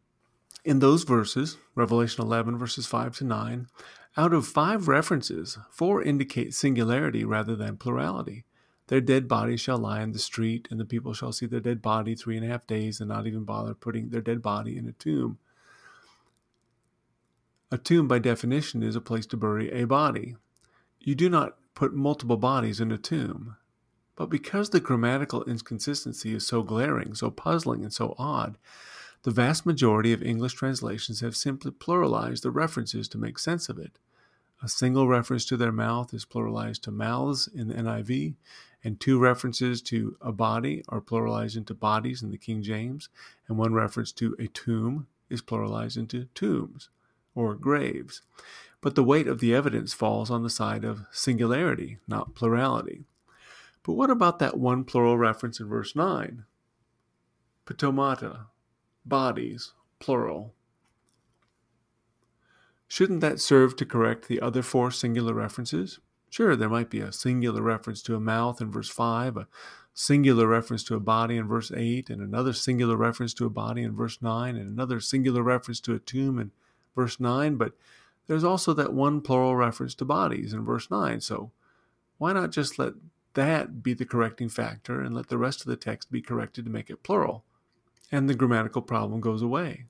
In those verses, Revelation 11, verses 5 to 9, out of five references, four indicate singularity rather than plurality. Their dead bodies shall lie in the street, and the people shall see their dead body three and a half days and not even bother putting their dead body in a tomb. A tomb, by definition, is a place to bury a body. You do not put multiple bodies in a tomb. But because the grammatical inconsistency is so glaring, so puzzling, and so odd, the vast majority of English translations have simply pluralized the references to make sense of it. A single reference to their mouth is pluralized to mouths in the NIV, and two references to a body are pluralized into bodies in the King James, and one reference to a tomb is pluralized into tombs or graves. But the weight of the evidence falls on the side of singularity, not plurality. But what about that one plural reference in verse 9? Ptomata, bodies, plural. Shouldn't that serve to correct the other four singular references? Sure, there might be a singular reference to a mouth in verse 5, a singular reference to a body in verse 8, and another singular reference to a body in verse 9, and another singular reference to a tomb in verse 9, but there's also that one plural reference to bodies in verse 9. So why not just let that be the correcting factor and let the rest of the text be corrected to make it plural? And the grammatical problem goes away.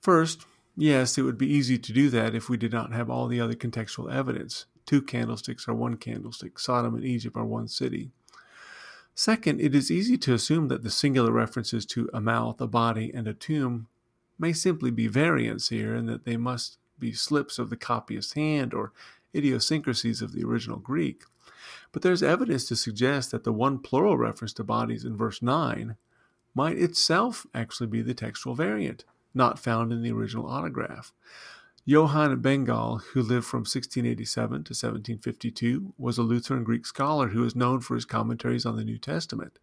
First, Yes, it would be easy to do that if we did not have all the other contextual evidence. Two candlesticks are one candlestick, Sodom and Egypt are one city. Second, it is easy to assume that the singular references to a mouth, a body, and a tomb may simply be variants here and that they must be slips of the copyist's hand or idiosyncrasies of the original Greek. But there's evidence to suggest that the one plural reference to bodies in verse 9 might itself actually be the textual variant not found in the original autograph. Johann Bengel, who lived from 1687 to 1752, was a Lutheran Greek scholar who is known for his commentaries on the New Testament.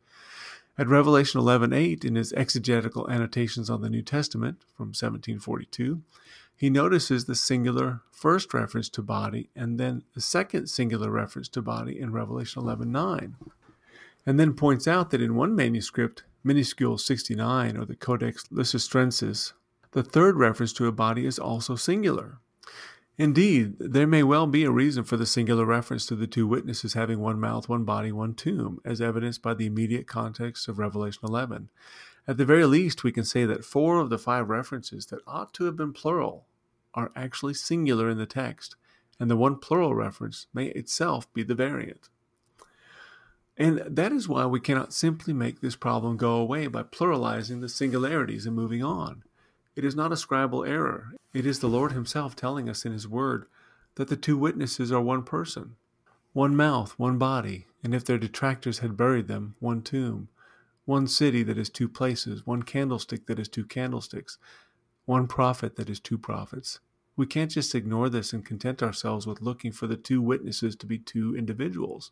At Revelation 11:8 in his exegetical annotations on the New Testament from 1742, he notices the singular first reference to body and then the second singular reference to body in Revelation 11:9. And then points out that in one manuscript, minuscule 69 or the Codex Leicestrensis, the third reference to a body is also singular. Indeed, there may well be a reason for the singular reference to the two witnesses having one mouth, one body, one tomb, as evidenced by the immediate context of Revelation 11. At the very least, we can say that four of the five references that ought to have been plural are actually singular in the text, and the one plural reference may itself be the variant. And that is why we cannot simply make this problem go away by pluralizing the singularities and moving on. It is not a scribal error. It is the Lord Himself telling us in His Word that the two witnesses are one person, one mouth, one body, and if their detractors had buried them, one tomb, one city that is two places, one candlestick that is two candlesticks, one prophet that is two prophets. We can't just ignore this and content ourselves with looking for the two witnesses to be two individuals.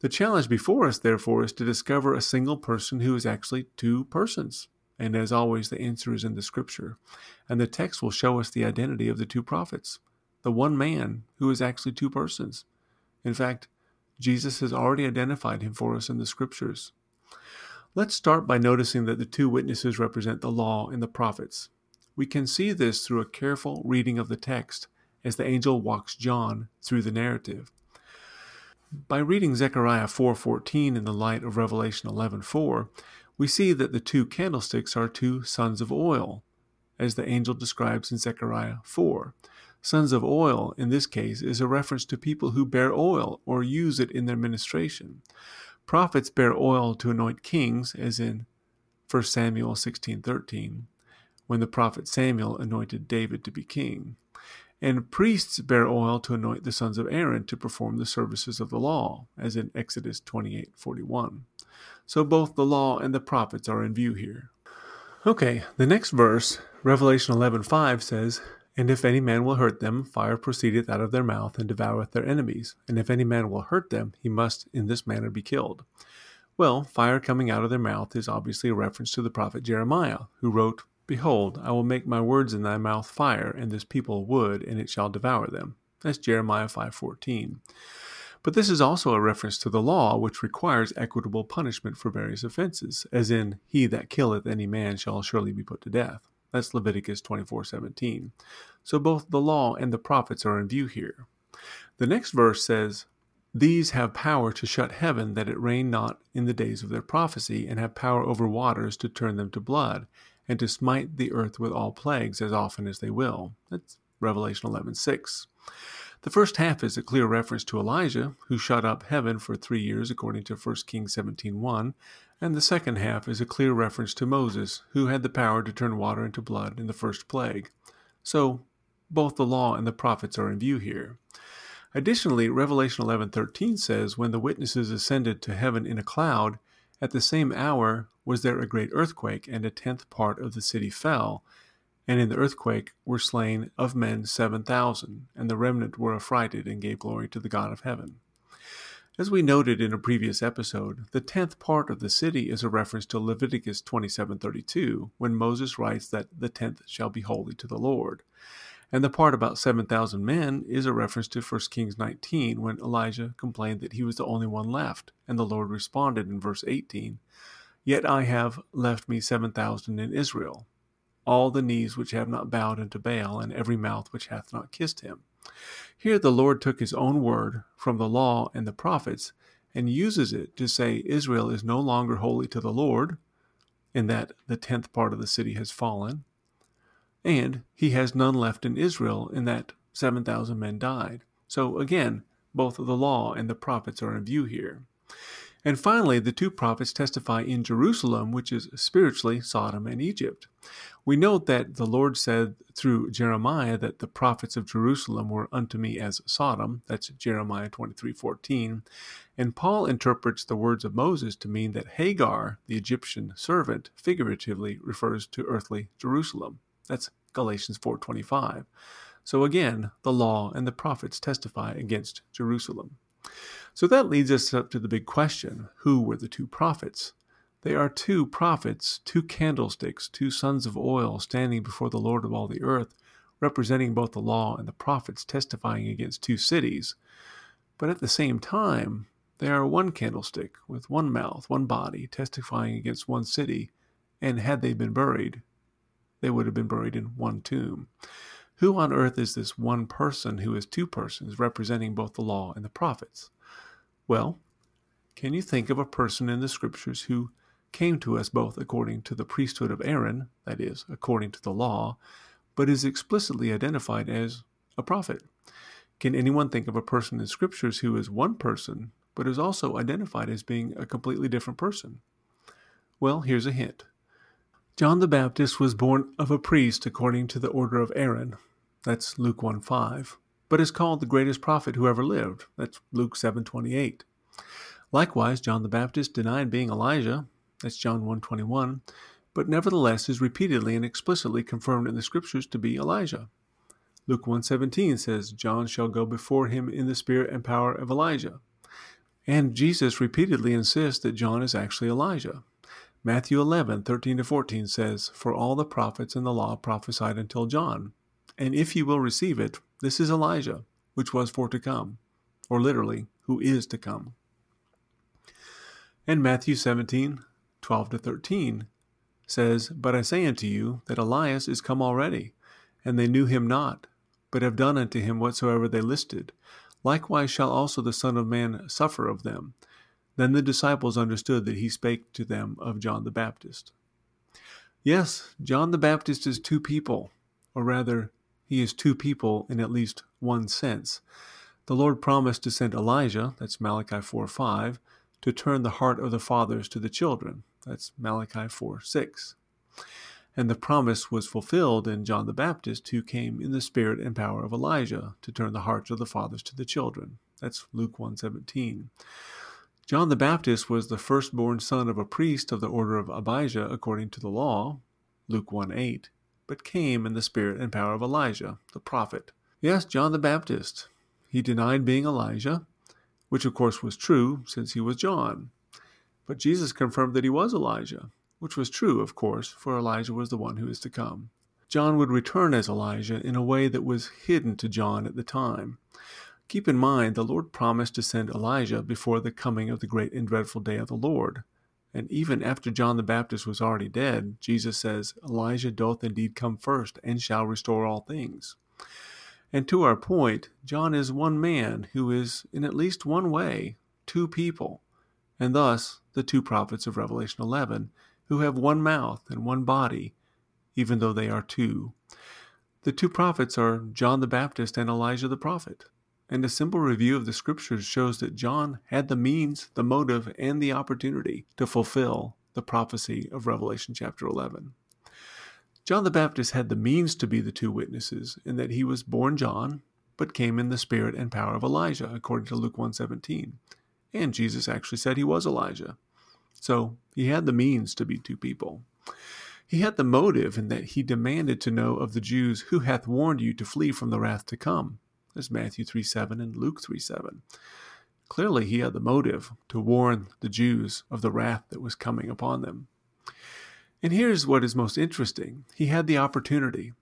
The challenge before us, therefore, is to discover a single person who is actually two persons. And as always, the answer is in the scripture. And the text will show us the identity of the two prophets, the one man who is actually two persons. In fact, Jesus has already identified him for us in the scriptures. Let's start by noticing that the two witnesses represent the law and the prophets. We can see this through a careful reading of the text as the angel walks John through the narrative. By reading Zechariah 4:14 in the light of Revelation 11:4, we see that the two candlesticks are two sons of oil, as the angel describes in Zechariah 4. Sons of oil, in this case, is a reference to people who bear oil or use it in their ministration. Prophets bear oil to anoint kings, as in 1 Samuel 16:13, when the prophet Samuel anointed David to be king. And priests bear oil to anoint the sons of Aaron to perform the services of the law, as in Exodus 28:41. So both the law and the prophets are in view here. Okay, the next verse, Revelation 11:5 says, "And if any man will hurt them, fire proceedeth out of their mouth and devoureth their enemies. And if any man will hurt them, he must in this manner be killed." Well, fire coming out of their mouth is obviously a reference to the prophet Jeremiah, who wrote Behold, I will make my words in thy mouth fire, and this people wood, and it shall devour them. That's Jeremiah 5:14. But this is also a reference to the law, which requires equitable punishment for various offenses, as in, He that killeth any man shall surely be put to death. That's Leviticus 24:17. So both the law and the prophets are in view here. The next verse says, These have power to shut heaven that it rain not in the days of their prophecy, and have power over waters to turn them to blood, and to smite the earth with all plagues as often as they will. That's Revelation 11:6. The first half is a clear reference to Elijah, who shut up heaven for three years according to 1 Kings 17:1, and the second half is a clear reference to Moses, who had the power to turn water into blood in the first plague. So both the law and the prophets are in view here. Additionally, Revelation 11:13 says, "When the witnesses ascended to heaven in a cloud, at the same hour was there a great earthquake, and a tenth part of the city fell. And in the earthquake were slain of men seven thousand, and the remnant were affrighted and gave glory to the God of heaven. As we noted in a previous episode, the tenth part of the city is a reference to Leviticus 27:32, when Moses writes that the tenth shall be holy to the Lord. And the part about 7,000 men is a reference to 1 Kings 19 when Elijah complained that he was the only one left. And the Lord responded in verse 18 Yet I have left me 7,000 in Israel, all the knees which have not bowed unto Baal, and every mouth which hath not kissed him. Here the Lord took his own word from the law and the prophets and uses it to say Israel is no longer holy to the Lord, in that the tenth part of the city has fallen and he has none left in Israel in that 7,000 men died. So again, both the law and the prophets are in view here. And finally, the two prophets testify in Jerusalem, which is spiritually Sodom and Egypt. We note that the Lord said through Jeremiah that the prophets of Jerusalem were unto me as Sodom. That's Jeremiah 23:14. And Paul interprets the words of Moses to mean that Hagar, the Egyptian servant, figuratively refers to earthly Jerusalem. That's Galatians 4:25. So again, the law and the prophets testify against Jerusalem. So that leads us up to the big question, who were the two prophets? They are two prophets, two candlesticks, two sons of oil standing before the Lord of all the earth, representing both the law and the prophets testifying against two cities. But at the same time, they are one candlestick with one mouth, one body, testifying against one city, and had they been buried, they would have been buried in one tomb. Who on earth is this one person who is two persons representing both the law and the prophets? Well, can you think of a person in the scriptures who came to us both according to the priesthood of Aaron, that is, according to the law, but is explicitly identified as a prophet? Can anyone think of a person in scriptures who is one person, but is also identified as being a completely different person? Well, here's a hint. John the Baptist was born of a priest according to the order of Aaron. That's Luke 1 5. But is called the greatest prophet who ever lived. That's Luke 7 28. Likewise, John the Baptist denied being Elijah. That's John 1 21. But nevertheless is repeatedly and explicitly confirmed in the scriptures to be Elijah. Luke 1:17 says, "John shall go before him in the spirit and power of Elijah." And Jesus repeatedly insists that John is actually Elijah. Matthew 11:13 to 14 says, "For all the prophets and the law prophesied until John. And if you will receive it, this is Elijah, which was for to come, or literally, who is to come." And Matthew 17:12 to 13 says, But I say unto you that Elias is come already, and they knew him not, but have done unto him whatsoever they listed. Likewise shall also the Son of Man suffer of them. Then the disciples understood that he spake to them of John the Baptist. Yes, John the Baptist is two people, or rather, he is two people in at least one sense. The Lord promised to send Elijah, that's Malachi 4 5, to turn the heart of the fathers to the children, that's Malachi 4 6. And the promise was fulfilled in John the Baptist, who came in the spirit and power of Elijah to turn the hearts of the fathers to the children. That's Luke 1:17. John the Baptist was the firstborn son of a priest of the order of Abijah according to the law, Luke 1:8, but came in the spirit and power of Elijah, the prophet. Yes, John the Baptist. He denied being Elijah, which of course was true since he was John. But Jesus confirmed that he was Elijah, which was true, of course, for Elijah was the one who is to come. John would return as Elijah in a way that was hidden to John at the time. Keep in mind, the Lord promised to send Elijah before the coming of the great and dreadful day of the Lord. And even after John the Baptist was already dead, Jesus says, Elijah doth indeed come first, and shall restore all things. And to our point, John is one man who is, in at least one way, two people, and thus the two prophets of Revelation 11, who have one mouth and one body, even though they are two. The two prophets are John the Baptist and Elijah the prophet. And a simple review of the scriptures shows that John had the means, the motive, and the opportunity to fulfill the prophecy of Revelation chapter 11. John the Baptist had the means to be the two witnesses in that he was born John, but came in the spirit and power of Elijah, according to Luke 1:17. And Jesus actually said he was Elijah. So he had the means to be two people. He had the motive in that he demanded to know of the Jews who hath warned you to flee from the wrath to come. As Matthew 3 7 and Luke 3 7. Clearly, he had the motive to warn the Jews of the wrath that was coming upon them. And here's what is most interesting he had the opportunity.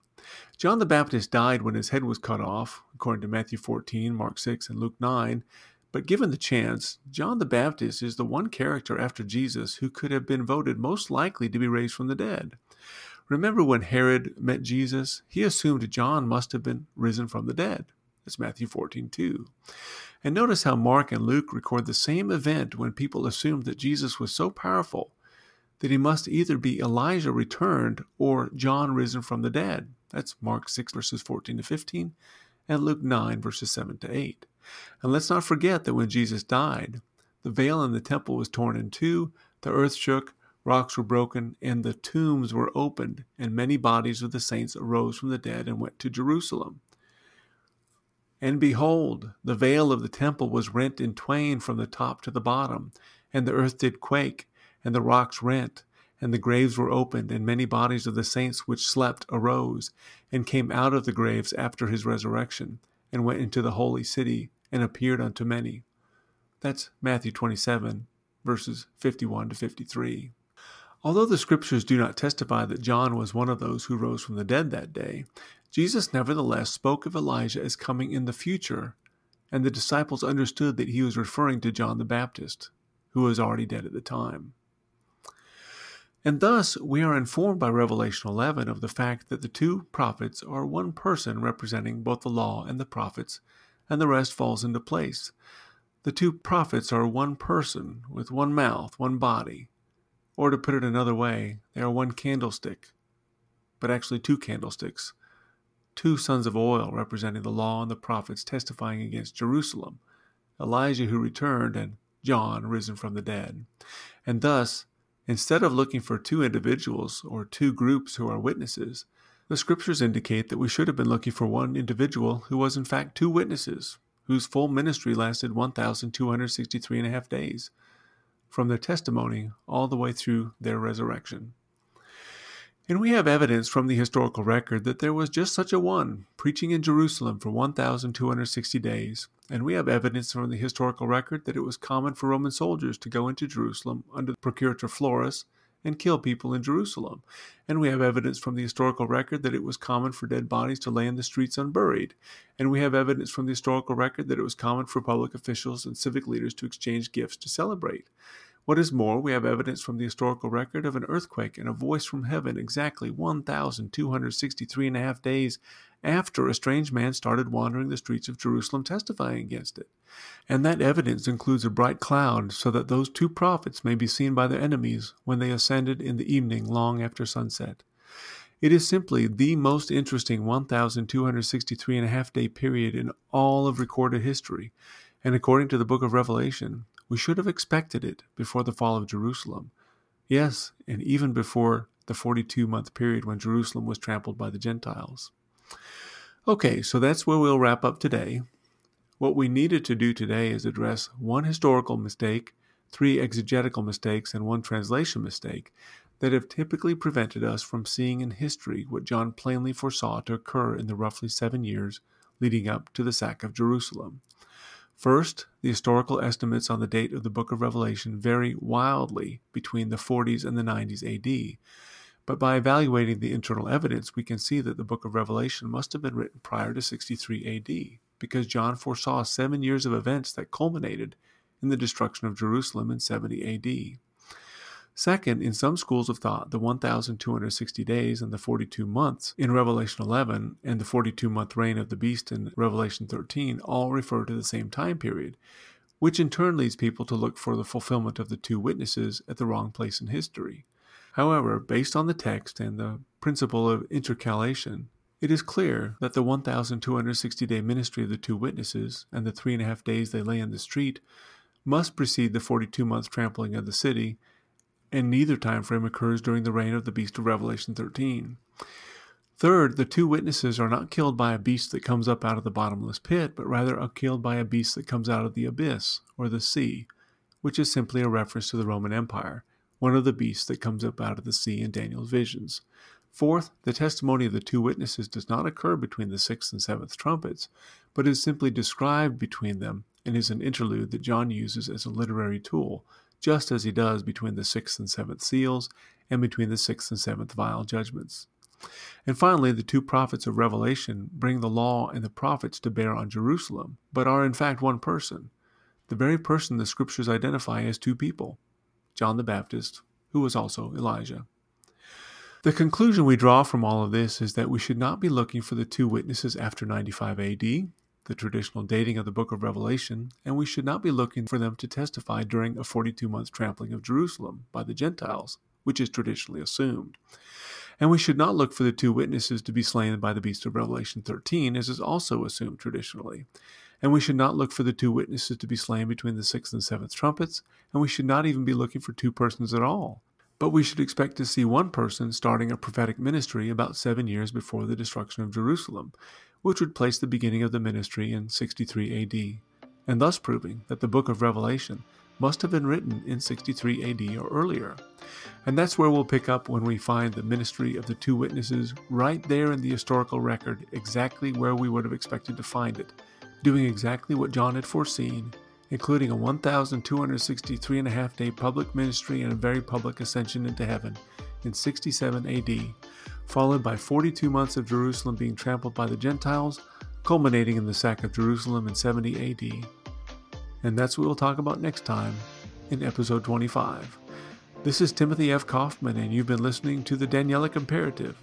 John the Baptist died when his head was cut off, according to Matthew 14, Mark 6, and Luke 9, but given the chance, John the Baptist is the one character after Jesus who could have been voted most likely to be raised from the dead. Remember when Herod met Jesus? He assumed John must have been risen from the dead. That's Matthew 14, 2. And notice how Mark and Luke record the same event when people assumed that Jesus was so powerful that he must either be Elijah returned or John risen from the dead. That's Mark 6, verses 14 to 15, and Luke 9, verses 7 to 8. And let's not forget that when Jesus died, the veil in the temple was torn in two, the earth shook, rocks were broken, and the tombs were opened, and many bodies of the saints arose from the dead and went to Jerusalem. And behold, the veil of the temple was rent in twain from the top to the bottom, and the earth did quake, and the rocks rent, and the graves were opened, and many bodies of the saints which slept arose, and came out of the graves after his resurrection, and went into the holy city, and appeared unto many. That's Matthew 27, verses 51 to 53. Although the scriptures do not testify that John was one of those who rose from the dead that day, Jesus nevertheless spoke of Elijah as coming in the future, and the disciples understood that he was referring to John the Baptist, who was already dead at the time. And thus we are informed by Revelation 11 of the fact that the two prophets are one person representing both the law and the prophets, and the rest falls into place. The two prophets are one person with one mouth, one body. Or to put it another way, they are one candlestick, but actually two candlesticks. Two sons of oil representing the law and the prophets testifying against Jerusalem, Elijah who returned, and John risen from the dead. And thus, instead of looking for two individuals or two groups who are witnesses, the scriptures indicate that we should have been looking for one individual who was in fact two witnesses, whose full ministry lasted 1,263 and a half days, from their testimony all the way through their resurrection. And we have evidence from the historical record that there was just such a one, preaching in Jerusalem for 1,260 days. And we have evidence from the historical record that it was common for Roman soldiers to go into Jerusalem under the Procurator Florus and kill people in Jerusalem. And we have evidence from the historical record that it was common for dead bodies to lay in the streets unburied. And we have evidence from the historical record that it was common for public officials and civic leaders to exchange gifts to celebrate. What is more, we have evidence from the historical record of an earthquake and a voice from heaven exactly 1,263 and a half days after a strange man started wandering the streets of Jerusalem testifying against it. And that evidence includes a bright cloud, so that those two prophets may be seen by their enemies when they ascended in the evening long after sunset. It is simply the most interesting 1,263 and a half day period in all of recorded history, and according to the book of Revelation, we should have expected it before the fall of Jerusalem. Yes, and even before the 42 month period when Jerusalem was trampled by the Gentiles. Okay, so that's where we'll wrap up today. What we needed to do today is address one historical mistake, three exegetical mistakes, and one translation mistake that have typically prevented us from seeing in history what John plainly foresaw to occur in the roughly seven years leading up to the sack of Jerusalem. First, the historical estimates on the date of the book of Revelation vary wildly between the 40s and the 90s AD. But by evaluating the internal evidence, we can see that the book of Revelation must have been written prior to 63 AD, because John foresaw seven years of events that culminated in the destruction of Jerusalem in 70 AD. Second, in some schools of thought, the 1,260 days and the 42 months in Revelation 11 and the 42 month reign of the beast in Revelation 13 all refer to the same time period, which in turn leads people to look for the fulfillment of the two witnesses at the wrong place in history. However, based on the text and the principle of intercalation, it is clear that the 1,260 day ministry of the two witnesses and the three and a half days they lay in the street must precede the 42 month trampling of the city and neither time frame occurs during the reign of the beast of Revelation 13. Third, the two witnesses are not killed by a beast that comes up out of the bottomless pit, but rather are killed by a beast that comes out of the abyss, or the sea, which is simply a reference to the Roman Empire, one of the beasts that comes up out of the sea in Daniel's visions. Fourth, the testimony of the two witnesses does not occur between the sixth and seventh trumpets, but is simply described between them and is an interlude that John uses as a literary tool just as he does between the sixth and seventh seals and between the sixth and seventh vial judgments. And finally, the two prophets of Revelation bring the law and the prophets to bear on Jerusalem, but are in fact one person, the very person the scriptures identify as two people John the Baptist, who was also Elijah. The conclusion we draw from all of this is that we should not be looking for the two witnesses after 95 AD, the traditional dating of the book of Revelation, and we should not be looking for them to testify during a 42 month trampling of Jerusalem by the Gentiles, which is traditionally assumed. And we should not look for the two witnesses to be slain by the beast of Revelation 13, as is also assumed traditionally. And we should not look for the two witnesses to be slain between the sixth and seventh trumpets, and we should not even be looking for two persons at all. But we should expect to see one person starting a prophetic ministry about seven years before the destruction of Jerusalem, which would place the beginning of the ministry in 63 AD, and thus proving that the book of Revelation must have been written in 63 AD or earlier. And that's where we'll pick up when we find the ministry of the two witnesses right there in the historical record, exactly where we would have expected to find it, doing exactly what John had foreseen, including a 1,263 and a half day public ministry and a very public ascension into heaven in 67 AD, followed by 42 months of Jerusalem being trampled by the Gentiles, culminating in the sack of Jerusalem in 70 AD. And that's what we'll talk about next time in episode 25. This is Timothy F. Kauffman, and you've been listening to the Danielic Imperative.